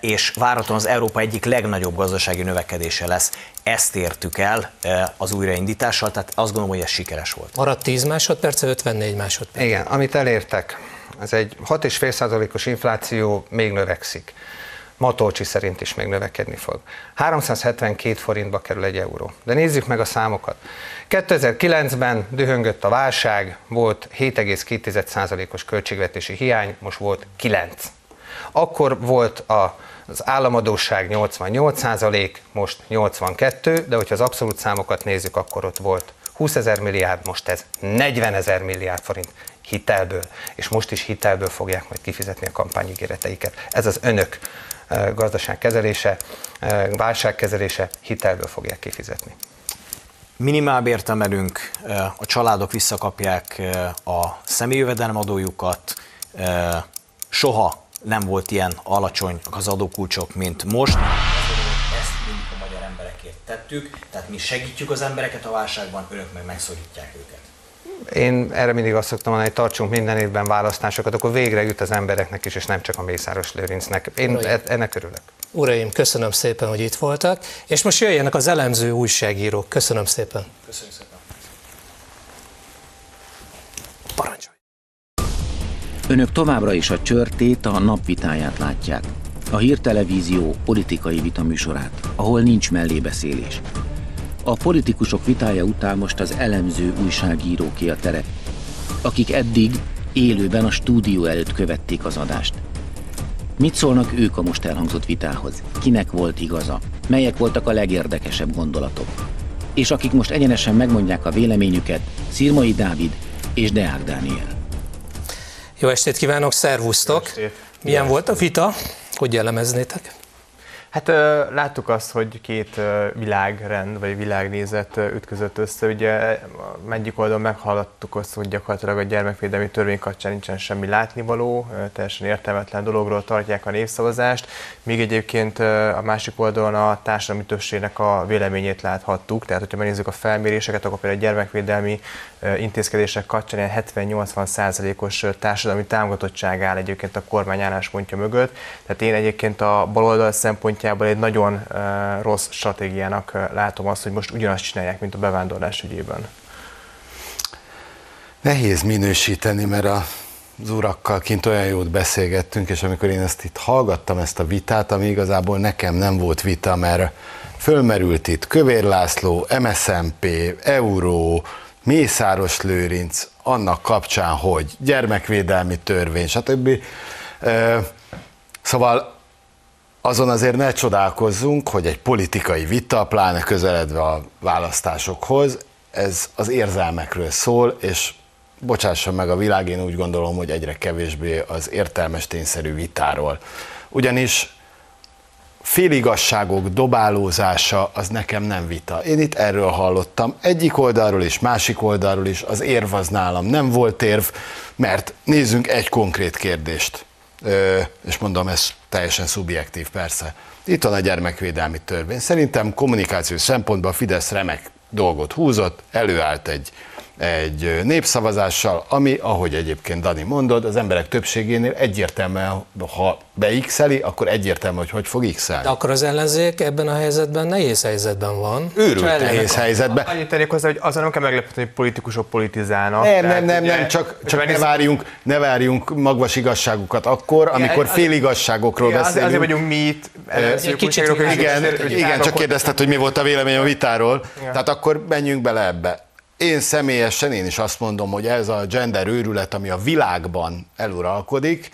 és várhatóan az Európa egyik legnagyobb gazdasági növekedése lesz. Ezt értük el az újraindítással, tehát azt gondolom, hogy ez sikeres volt. Maradt 10 másodperc, 54 másodperc. Igen, amit elértek, ez egy 6,5%-os infláció még növekszik. Matolcsi szerint is még növekedni fog. 372 forintba kerül egy euró. De nézzük meg a számokat. 2009-ben dühöngött a válság, volt 7,2%-os költségvetési hiány, most volt 9. Akkor volt a az államadóság 88%, most 82, de hogyha az abszolút számokat nézzük, akkor ott volt 20 ezer milliárd, most ez 40 ezer milliárd forint hitelből, és most is hitelből fogják majd kifizetni a kampányígéreteiket. Ez az önök gazdaságkezelése, válságkezelése hitelből fogják kifizetni. Minimálbért emelünk, a családok visszakapják a személyjövedelemadójukat, soha nem volt ilyen alacsony az adókulcsok, mint most. Ezt mindig a magyar emberekért tettük, tehát mi segítjük az embereket a válságban, önök meg megszorítják őket. Én erre mindig azt szoktam mondani, hogy tartsunk minden évben választásokat, akkor végre jut az embereknek is, és nem csak a Mészáros Lőrincnek. Én Uraim. e- ennek örülök. Uraim, köszönöm szépen, hogy itt voltak, és most jöjjenek az elemző újságírók. Köszönöm szépen. Köszönjük szépen. Parancsolj! Önök továbbra is a csörtét, a napvitáját látják. A hírtelevízió politikai vitaműsorát, ahol nincs mellébeszélés. A politikusok vitája után most az elemző újságíróké a tere, akik eddig élőben a stúdió előtt követték az adást. Mit szólnak ők a most elhangzott vitához? Kinek volt igaza? Melyek voltak a legérdekesebb gondolatok? És akik most egyenesen megmondják a véleményüket, Szirmai Dávid és Deák Dániel. Jó estét kívánok, szervusztok! Jó estét. Milyen Jó volt a vita? Hogy jellemeznétek? Hát láttuk azt, hogy két világrend vagy világnézet ütközött össze. Ugye egyik oldalon meghallottuk azt, hogy gyakorlatilag a gyermekvédelmi törvény kapcsán nincsen semmi látnivaló, teljesen értelmetlen dologról tartják a népszavazást, míg egyébként a másik oldalon a társadalmi többségnek a véleményét láthattuk. Tehát, hogyha megnézzük a felméréseket, akkor például a gyermekvédelmi intézkedések kapcsán ilyen 70-80 százalékos ö, társadalmi támogatottság áll egyébként a kormány álláspontja mögött. Tehát én egyébként a baloldal szempontjából egy nagyon rossz stratégiának látom azt, hogy most ugyanazt csinálják, mint a bevándorlás ügyében. Nehéz minősíteni, mert a az urakkal kint olyan jót beszélgettünk, és amikor én ezt itt hallgattam, ezt a vitát, ami igazából nekem nem volt vita, mert fölmerült itt Kövér László, MSMP, Euró, Mészáros Lőrinc, annak kapcsán, hogy gyermekvédelmi törvény, stb. Szóval azon azért ne csodálkozzunk, hogy egy politikai vita, pláne közeledve a választásokhoz, ez az érzelmekről szól, és bocsássa meg a világ, én úgy gondolom, hogy egyre kevésbé az értelmes tényszerű vitáról. Ugyanis féligasságok dobálózása az nekem nem vita. Én itt erről hallottam. Egyik oldalról is, másik oldalról is az érv az nálam nem volt érv, mert nézzünk egy konkrét kérdést. Ö, és mondom, ez teljesen szubjektív persze. Itt van a gyermekvédelmi törvény. Szerintem kommunikációs szempontból a Fidesz remek dolgot húzott, előállt egy egy népszavazással, ami, ahogy egyébként Dani mondod, az emberek többségénél egyértelműen, ha beixeli, akkor egyértelmű, hogy hogy fog x De akkor az ellenzék ebben a helyzetben nehéz helyzetben van. Őrült nehéz a- helyzetben. Annyit tennék hozzá, hogy azon nem kell meglepetni, hogy politikusok politizálnak. Nem, Tehát nem, nem, ugye, nem, csak, csak ne várjunk, ne várjunk magvas igazságokat akkor, amikor az- féligasságokról Igen, beszélünk. azért vagyunk mi itt, kicsit Igen, igen, csak kérdezted, hogy mi volt a vélemény a vitáról. Tehát akkor menjünk bele ebbe. Én személyesen, én is azt mondom, hogy ez a gender őrület, ami a világban eluralkodik,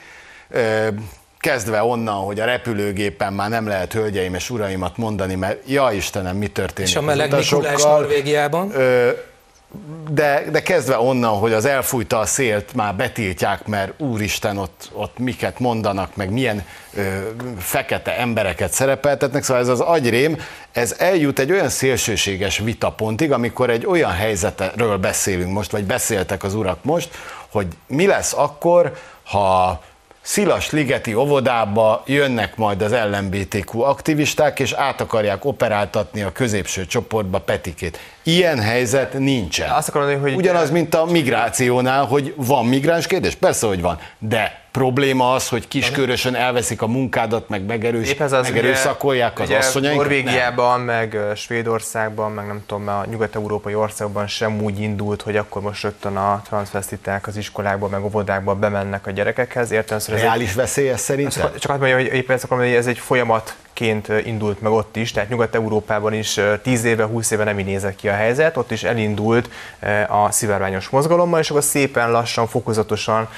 kezdve onnan, hogy a repülőgépen már nem lehet hölgyeim és uraimat mondani, mert ja Istenem, mi történik És a meleg Mikulás. Norvégiában? Ö, de, de kezdve onnan, hogy az elfújta a szélt, már betiltják, mert úristen, ott, ott miket mondanak, meg milyen ö, fekete embereket szerepeltetnek, szóval ez az agyrém, ez eljut egy olyan szélsőséges vitapontig, amikor egy olyan helyzetről beszélünk most, vagy beszéltek az urak most, hogy mi lesz akkor, ha Szilas ligeti óvodába jönnek majd az LMBTQ aktivisták, és át akarják operáltatni a középső csoportba Petikét. Ilyen helyzet nincsen. Azt akarom hogy- Ugyanaz, mint a migrációnál, hogy van migráns kérdés? Persze, hogy van. De probléma az, hogy kiskörösen elveszik a munkádat, meg megerős, Épp ez az, megerőszakolják az ugye, asszonyainkat? Nem. Norvégiában, meg Svédországban, meg nem tudom, a nyugat-európai országokban sem úgy indult, hogy akkor most rögtön a transvestiták az iskolákba, meg óvodákba bemennek a gyerekekhez. Értem, ez egy, Reális veszély ez szerintem? csak azt mondja, hogy éppen ezt akarom hogy ez egy folyamatként ö, indult meg ott is, tehát Nyugat-Európában is ö, 10 éve, 20 éve nem így nézett ki a helyzet, ott is elindult a szivárványos mozgalommal, és akkor szépen lassan, fokozatosan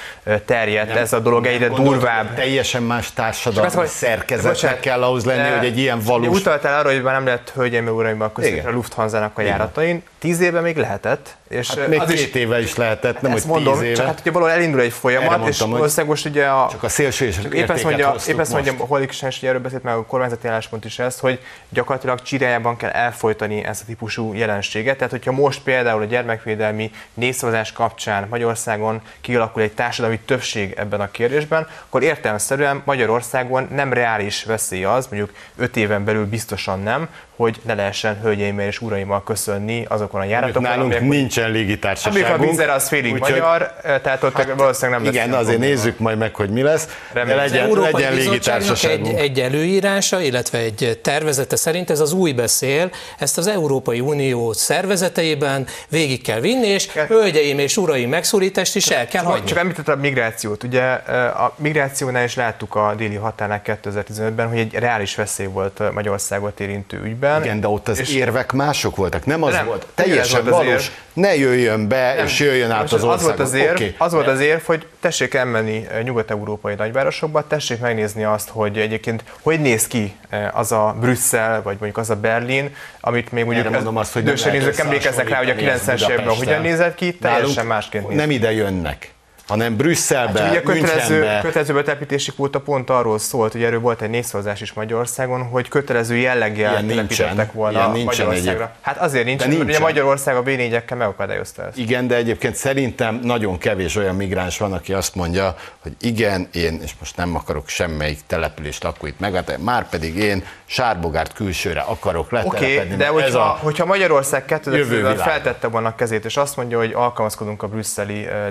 terjedt ez a dolog egyre durvább. Teljesen más társadalmi azt, hogy- szerkezetnek bocsánat, kell ahhoz lenni, de hogy egy ilyen valós... Utaltál arra, hogy már nem lehet hölgyeim, uraim, a a. Lufthansa-nak a Igen. járatain. Tíz éve még lehetett, És Hát még az két is, éve is lehetett, nem hogy mondom, tíz éve. csak hát ugye valahol elindul egy folyamat, és mondtam, hogy valószínűleg most ugye a, Csak a szélső és épp ezt mondja, épp ezt mondja. Holik hogy erről beszélt meg a kormányzati álláspont is ezt, hogy gyakorlatilag Csirájában kell elfolytani ezt a típusú jelenséget. Tehát, hogyha most például a gyermekvédelmi népszavazás kapcsán Magyarországon kialakul egy társadalmi többség ebben a kérdésben, akkor értelemszerűen Magyarországon nem reális veszély az, mondjuk öt éven belül biztosan nem, hogy ne lehessen hölgyeimmel és uraimmal köszönni azokon a járatokon, Nálunk amelyek nincsen Amíg a légitársaságunk. vízer az félig úgyhogy- magyar, tehát ott valószínűleg nem lesz Igen, ilyen azért probléma. nézzük majd meg, hogy mi lesz. De Reméljük. Az legyen, Európai legyen Bizottságnak egy, légitársaságunk. egy előírása, illetve egy tervezete szerint ez az új beszél, ezt az Európai Unió szervezeteiben végig kell vinni, és hölgyeim és uraim megszólítást is el kell hagyni. csak említette a migrációt. Ugye a migrációnál is láttuk a déli határnál 2015-ben, hogy egy reális veszély volt Magyarországot érintő ügyben. Igen, de ott az És- érvek mások voltak, nem az Nem, volt. Teljesen volt az valós, érv. ne jöjjön be, Nem. és jöjjön át az az országon. volt az érv, Oké. az volt az érv, hogy tessék elmenni eh, nyugat-európai nagyvárosokba, tessék megnézni azt, hogy egyébként hogy néz ki eh, az a Brüsszel, vagy mondjuk az a Berlin, amit még mondjuk Erre mondom azt, hogy nem emlékeznek rá, hogy a összehasonlítani 90-es években hogyan nézett ki, teljesen másként néz Nem ide jönnek, hanem Brüsszelbe, Hát, ugye a kötelező, kötelező betelepítési kvóta pont arról szólt, hogy erről volt egy népszavazás is Magyarországon, hogy kötelező jelleggel Ilyen telepítettek nincsen. volna Ilyen nincsen Magyarországra. egyéb. Hát azért nincs, De mert ugye nincsen. Magyarország a b megakadályozta ezt. Igen, de egyébként szerintem nagyon kevés olyan migráns van, aki azt mondja, hogy igen, én, és most nem akarok semmelyik település lakóit megadni, már pedig én Sárbogárt külsőre akarok Oké, letelepedni. okay, de hogyha, a hogyha Magyarország jövő 2010-ben világa. feltette volna a kezét, és azt mondja, hogy alkalmazkodunk a brüsszeli eh,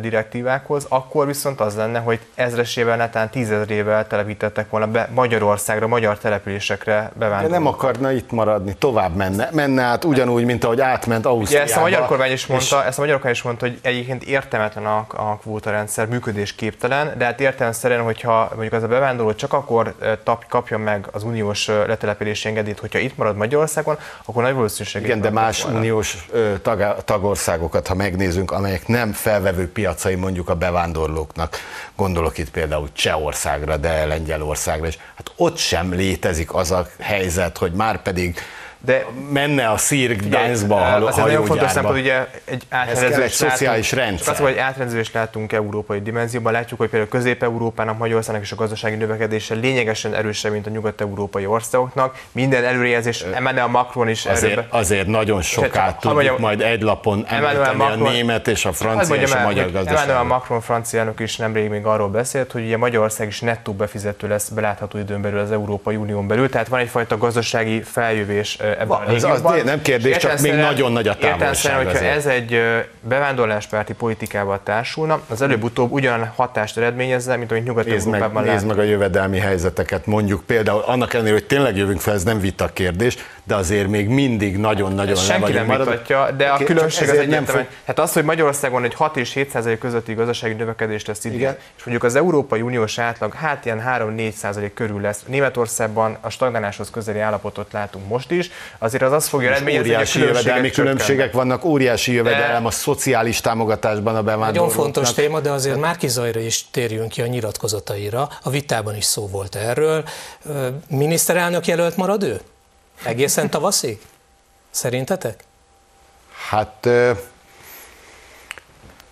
direktívákhoz, akkor viszont az lenne, hogy ezresével, netán tízezrével telepítettek volna be Magyarországra, magyar településekre de bevándorlók. nem akarna itt maradni, tovább menne, menne át ugyanúgy, mint ahogy átment Ugye Ausztriába. ezt a magyar kormány is és mondta, ezt a magyar kormány is mondta, hogy egyébként értelmetlen a, a kvótarendszer, működésképtelen, de hát értelemszerűen, hogyha mondjuk az a bevándorló csak akkor eh, tap, kapja meg az uniós eh, letelepülési engedélyt, hogyha itt marad Magyarországon, akkor nagy valószínűség. Igen, de más uniós ö, tag, tagországokat, ha megnézünk, amelyek nem felvevő piacai mondjuk a bevándorlóknak, gondolok itt például Csehországra, de Lengyelországra is, hát ott sem létezik az a helyzet, hogy már pedig De menne a szír Gdańskba a az egy nagyon fontos szempont, ugye egy kell átrendezést egy szociális rendszer. Csak az, hogy átrendezést látunk európai dimenzióban, látjuk, hogy például Közép-Európának, Magyarországnak és a gazdasági növekedése lényegesen erősebb, mint a nyugat-európai országoknak. Minden előrejelzés, Emmanuel Macron is Azért, be- azért nagyon sokát ha tudjuk mondjam, majd egy lapon Emmanuel említeni a Macron- német és a Hadd francia és a magyar gazdaság. Emmanuel Macron francia elnök is nemrég még arról beszélt, hogy ugye Magyarország is nettó befizető lesz belátható időn belül az Európai Unión belül, tehát van egyfajta gazdasági feljövés ebben Van, a az régióban. nem kérdés, csak még nagyon nagy a távolság hogyha ez egy bevándorláspárti politikával társulna, az előbb-utóbb ugyan hatást eredményezze, mint amit Nézd meg, nézd meg a jövedelmi helyzeteket, mondjuk például, annak ellenére, hogy tényleg jövünk fel, ez nem vita kérdés, de azért még mindig nagyon-nagyon le senki nem vitatja, de a különbség az egyértelműen. fog- Hát az, hogy Magyarországon egy 6 és 7 százalék közötti gazdasági növekedés lesz idén, Igen. és mondjuk az Európai Uniós átlag hát ilyen 3-4 százalék körül lesz. Németországban a stagnáláshoz közeli állapotot látunk most is, azért az azt fogja eredményezni, hogy a jövedelmi különbségek vannak, óriási jövedelem a szociális támogatásban a Nagyon bevándorlóknak. fontos téma, de azért Márki Zajra is térjünk ki a nyilatkozataira. A vitában is szó volt erről. Miniszterelnök jelölt marad ő? Egészen tavaszig? Szerintetek? Hát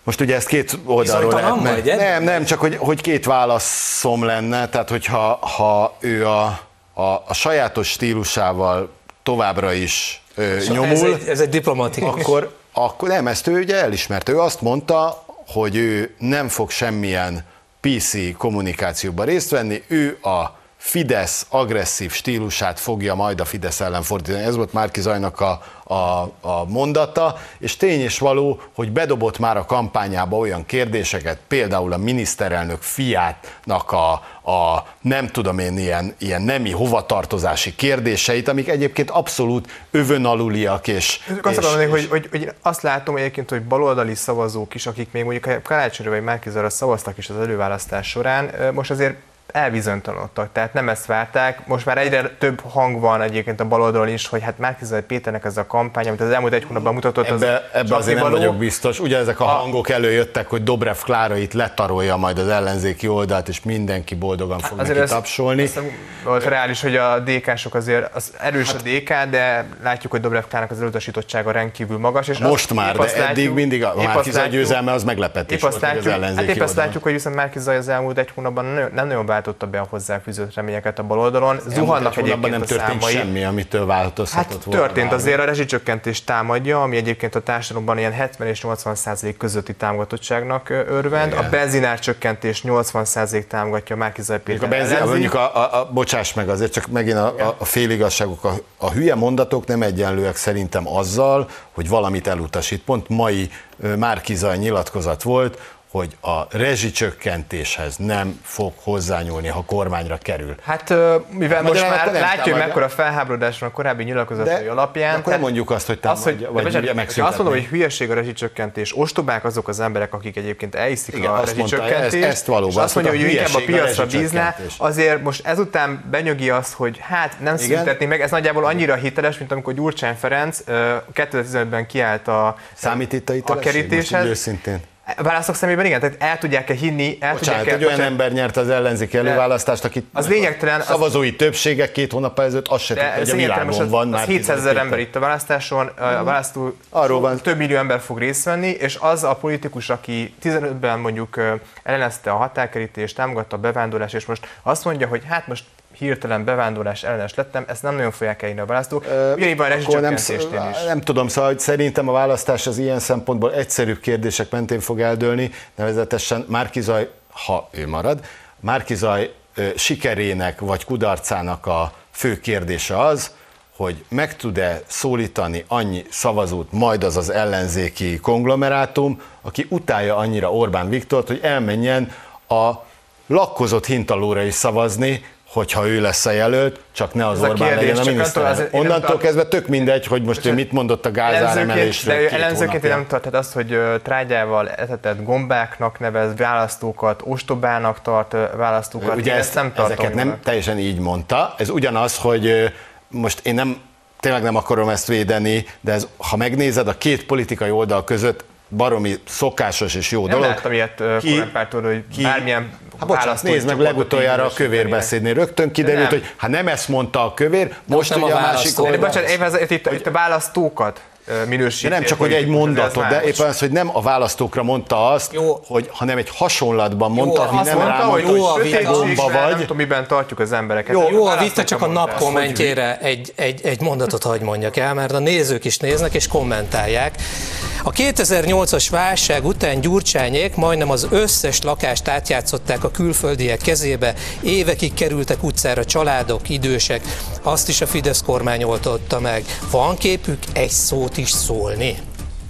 most ugye ezt két oldalról lehetne. vagy? Nem, nem, csak hogy, hogy két válaszom lenne, tehát hogyha ha ő a, a, a sajátos stílusával továbbra is ö, nyomul, Ez egy, ez egy diplomatikus. akkor, akkor nem, ezt ő ugye elismerte. Ő azt mondta, hogy ő nem fog semmilyen PC kommunikációban részt venni, ő a Fidesz agresszív stílusát fogja majd a Fidesz ellen fordítani. Ez volt Márki Zajnak a, a, a mondata, és tény és való, hogy bedobott már a kampányába olyan kérdéseket, például a miniszterelnök fiátnak a, a nem tudom én ilyen, ilyen nemi hovatartozási kérdéseit, amik egyébként abszolút övön aluliak, és, azt és, mondani, és hogy, hogy, hogy, azt látom egyébként, hogy baloldali szavazók is, akik még mondjuk Karácsonyra vagy Márkizarra szavaztak is az előválasztás során, most azért elbizonytalanodtak, tehát nem ezt várták. Most már egyre több hang van egyébként a baloldalon is, hogy hát Márkizai Péternek ez a kampány, amit az elmúlt egy hónapban mutatott, az Ebbe, ebbe azért nem való. vagyok biztos. Ugye ezek a, A- hangok előjöttek, hogy Dobrev Klára itt letarolja majd az ellenzéki oldalt, és mindenki boldogan fog neki ez- tapsolni. ez nem volt reális, hogy a DK-sok azért az erős hát, a DK, de látjuk, hogy Dobrev Klárának az elutasítottsága rendkívül magas. És Most azt- már, de azt eddig látjuk- mindig a látjuk- győzelme az meglepetés Épp azt volt, az látjuk, hát ellenzéki épp azt oldalon. látjuk, hogy viszont Márkizaj az elmúlt egy hónapban nem, nem nagyon váltotta be a hozzáfűzött reményeket a baloldalon. Zuhannak egyébként nem a történt számai. semmi, amitől változhatott Hát volna. történt azért a rezsicsökkentés támadja, ami egyébként a társadalomban ilyen 70 és 80 százalék közötti támogatottságnak örvend. Igen. A benzinár csökkentés 80 százalék támogatja Márkizaj Mondjuk Péter a benzin, mondjuk a, a, a, bocsáss meg azért, csak megint a, a, a féligasságok, a, a hülye mondatok nem egyenlőek szerintem azzal, hogy valamit elutasít. Pont mai Márkizaj nyilatkozat volt, hogy a rezsicsökkentéshez nem fog hozzányúlni, ha kormányra kerül. Hát mivel most Magyarán már látja, hogy mekkora felháborodás van a korábbi nyilatkozatai alapján. akkor nem mondjuk azt, hogy az, támadja, hogy, vagy de ugye azt mondom, hogy hülyeség a rezsicsökkentés, ostobák azok az emberek, akik egyébként elhiszik Igen, a azt mondta, rezsicsökkentést, ezt- valóban, és azt mondja, hogy inkább a piacra bízná, azért most ezután benyögi azt, hogy hát nem szüntetni meg, ez nagyjából annyira hiteles, mint amikor Gyurcsány Ferenc ö, 2015-ben kiállt a, Számít itt a a? Most kerítéshez. őszintén. A választók szemében igen, tehát el tudják-e hinni, el Bocsánat, tudják-e... egy olyan bocsánat, ember nyerte az ellenzéki előválasztást, akit az lényegtelen, az- szavazói többségek két hónap ezelőtt azt se tudta, hogy a világon az, van az már 700 ezer 12 ember itt a választáson, a választó Arról van. több millió ember fog részt venni, és az a politikus, aki 15-ben mondjuk ellenezte a határkerítést, támogatta a bevándorlást, és most azt mondja, hogy hát most hirtelen bevándorlás ellenes lettem, ezt nem nagyon fogják elhinni a választók. Ugyanígy van a nem, is. nem tudom, szóval hogy szerintem a választás az ilyen szempontból egyszerűbb kérdések mentén fog eldőlni, nevezetesen Márkizaj, ha ő marad, Márkizaj sikerének vagy kudarcának a fő kérdése az, hogy meg tud-e szólítani annyi szavazót majd az az ellenzéki konglomerátum, aki utálja annyira Orbán Viktort, hogy elmenjen a lakkozott hintalóra is szavazni, hogyha ő lesz a jelölt, csak ne az Ez Orbán kérdés, legyen a miniszter. Onnantól tart- kezdve tök mindegy, hogy most ő mit mondott a gázár emelésről de ő ellenzőként nem tart, tehát azt, hogy trágyával etetett gombáknak nevez választókat, ostobának tart választókat, Ugye én ezt, nem tartom ezeket nem teljesen így mondta. Ez ugyanaz, hogy most én nem, tényleg nem akarom ezt védeni, de ez, ha megnézed a két politikai oldal között, baromi szokásos és jó Nem dolog. láttam ilyet Ki- kormánypártól, hogy ki- bármilyen Hát bocsánat, nézd meg legutoljára a kövér beszédnél. Rögtön kiderült, nem. hogy ha nem ezt mondta a kövér, most nem ugye a a másik oldal. bocsánat, itt, itt a választókat ö, minősíti. De nem csak, hogy egy mondatot, de éppen az, hogy nem a választókra mondta azt, Jó. hogy, hanem egy hasonlatban mondta, ami azt nem mondta, hogy, rámondta, jó a hogy gomba nem vagy. tudom, miben tartjuk az embereket. Jó, Jó, a vita csak a nap kommentjére egy, egy, egy mondatot hagy mondjak el, mert a nézők is néznek és kommentálják. A 2008-as válság után Gyurcsányék majdnem az összes lakást átjátszották a külföldiek kezébe, évekig kerültek utcára családok, idősek, azt is a Fidesz kormány oltotta meg. Van képük egy szót is szólni?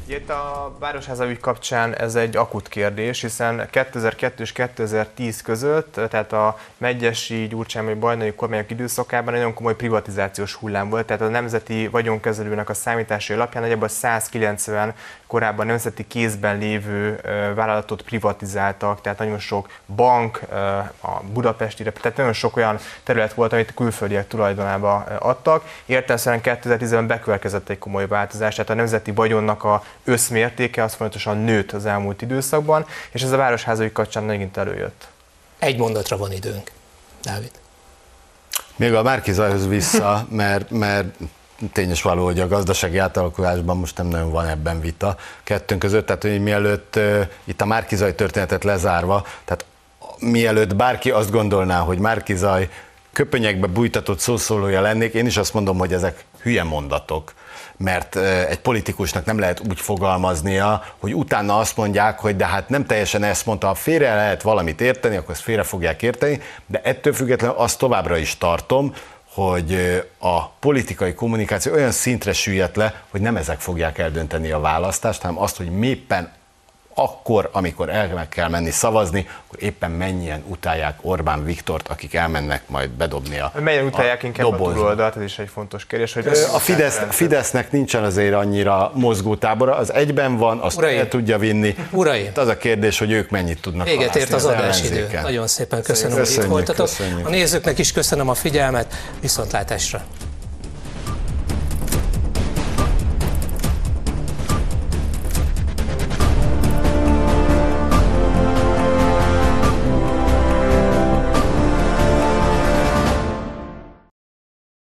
Itt a Városháza ügy kapcsán ez egy akut kérdés, hiszen 2002 és 2010 között, tehát a Megyesi, Gyurcsány vagy Bajnai kormányok időszakában nagyon komoly privatizációs hullám volt, tehát a Nemzeti Vagyonkezelőnek a számítási alapján nagyjából 190 korábban nemzeti kézben lévő vállalatot privatizáltak, tehát nagyon sok bank, a budapesti, tehát nagyon sok olyan terület volt, amit a külföldiek tulajdonába adtak. Értelemszerűen 2010-ben bekövetkezett egy komoly változás, tehát a nemzeti vagyonnak a összmértéke az folyamatosan nőtt az elmúlt időszakban, és ez a városházai kapcsán megint előjött. Egy mondatra van időnk. Dávid. Még a Márkizajhoz vissza, mert, mert tényes való, hogy a gazdasági átalakulásban most nem nagyon van ebben vita. Kettőnk között, tehát hogy mielőtt itt a Márkizaj történetet lezárva, tehát mielőtt bárki azt gondolná, hogy Márkizaj köpönyekbe bújtatott szószólója lennék, én is azt mondom, hogy ezek hülye mondatok. Mert egy politikusnak nem lehet úgy fogalmaznia, hogy utána azt mondják, hogy de hát nem teljesen ezt mondta, ha félre lehet valamit érteni, akkor ezt félre fogják érteni, de ettől függetlenül azt továbbra is tartom, hogy a politikai kommunikáció olyan szintre süllyedt le, hogy nem ezek fogják eldönteni a választást, hanem azt, hogy méppen akkor, amikor el kell menni szavazni, akkor éppen mennyien utálják Orbán Viktort, akik elmennek majd bedobni a Melyen utálják a inkább a túloldalt, ez is egy fontos kérdés. Hogy A Fidesz, Fidesznek nincsen azért annyira mozgótábora, az egyben van, azt Uraim! el tudja vinni. Uraim! Itt az a kérdés, hogy ők mennyit tudnak Véget ért az halászni adásidő. Nagyon szépen köszönöm, hogy itt Köszönjük, voltatok. köszönjük. A nézőknek is köszönöm a figyelmet. Viszontlátásra!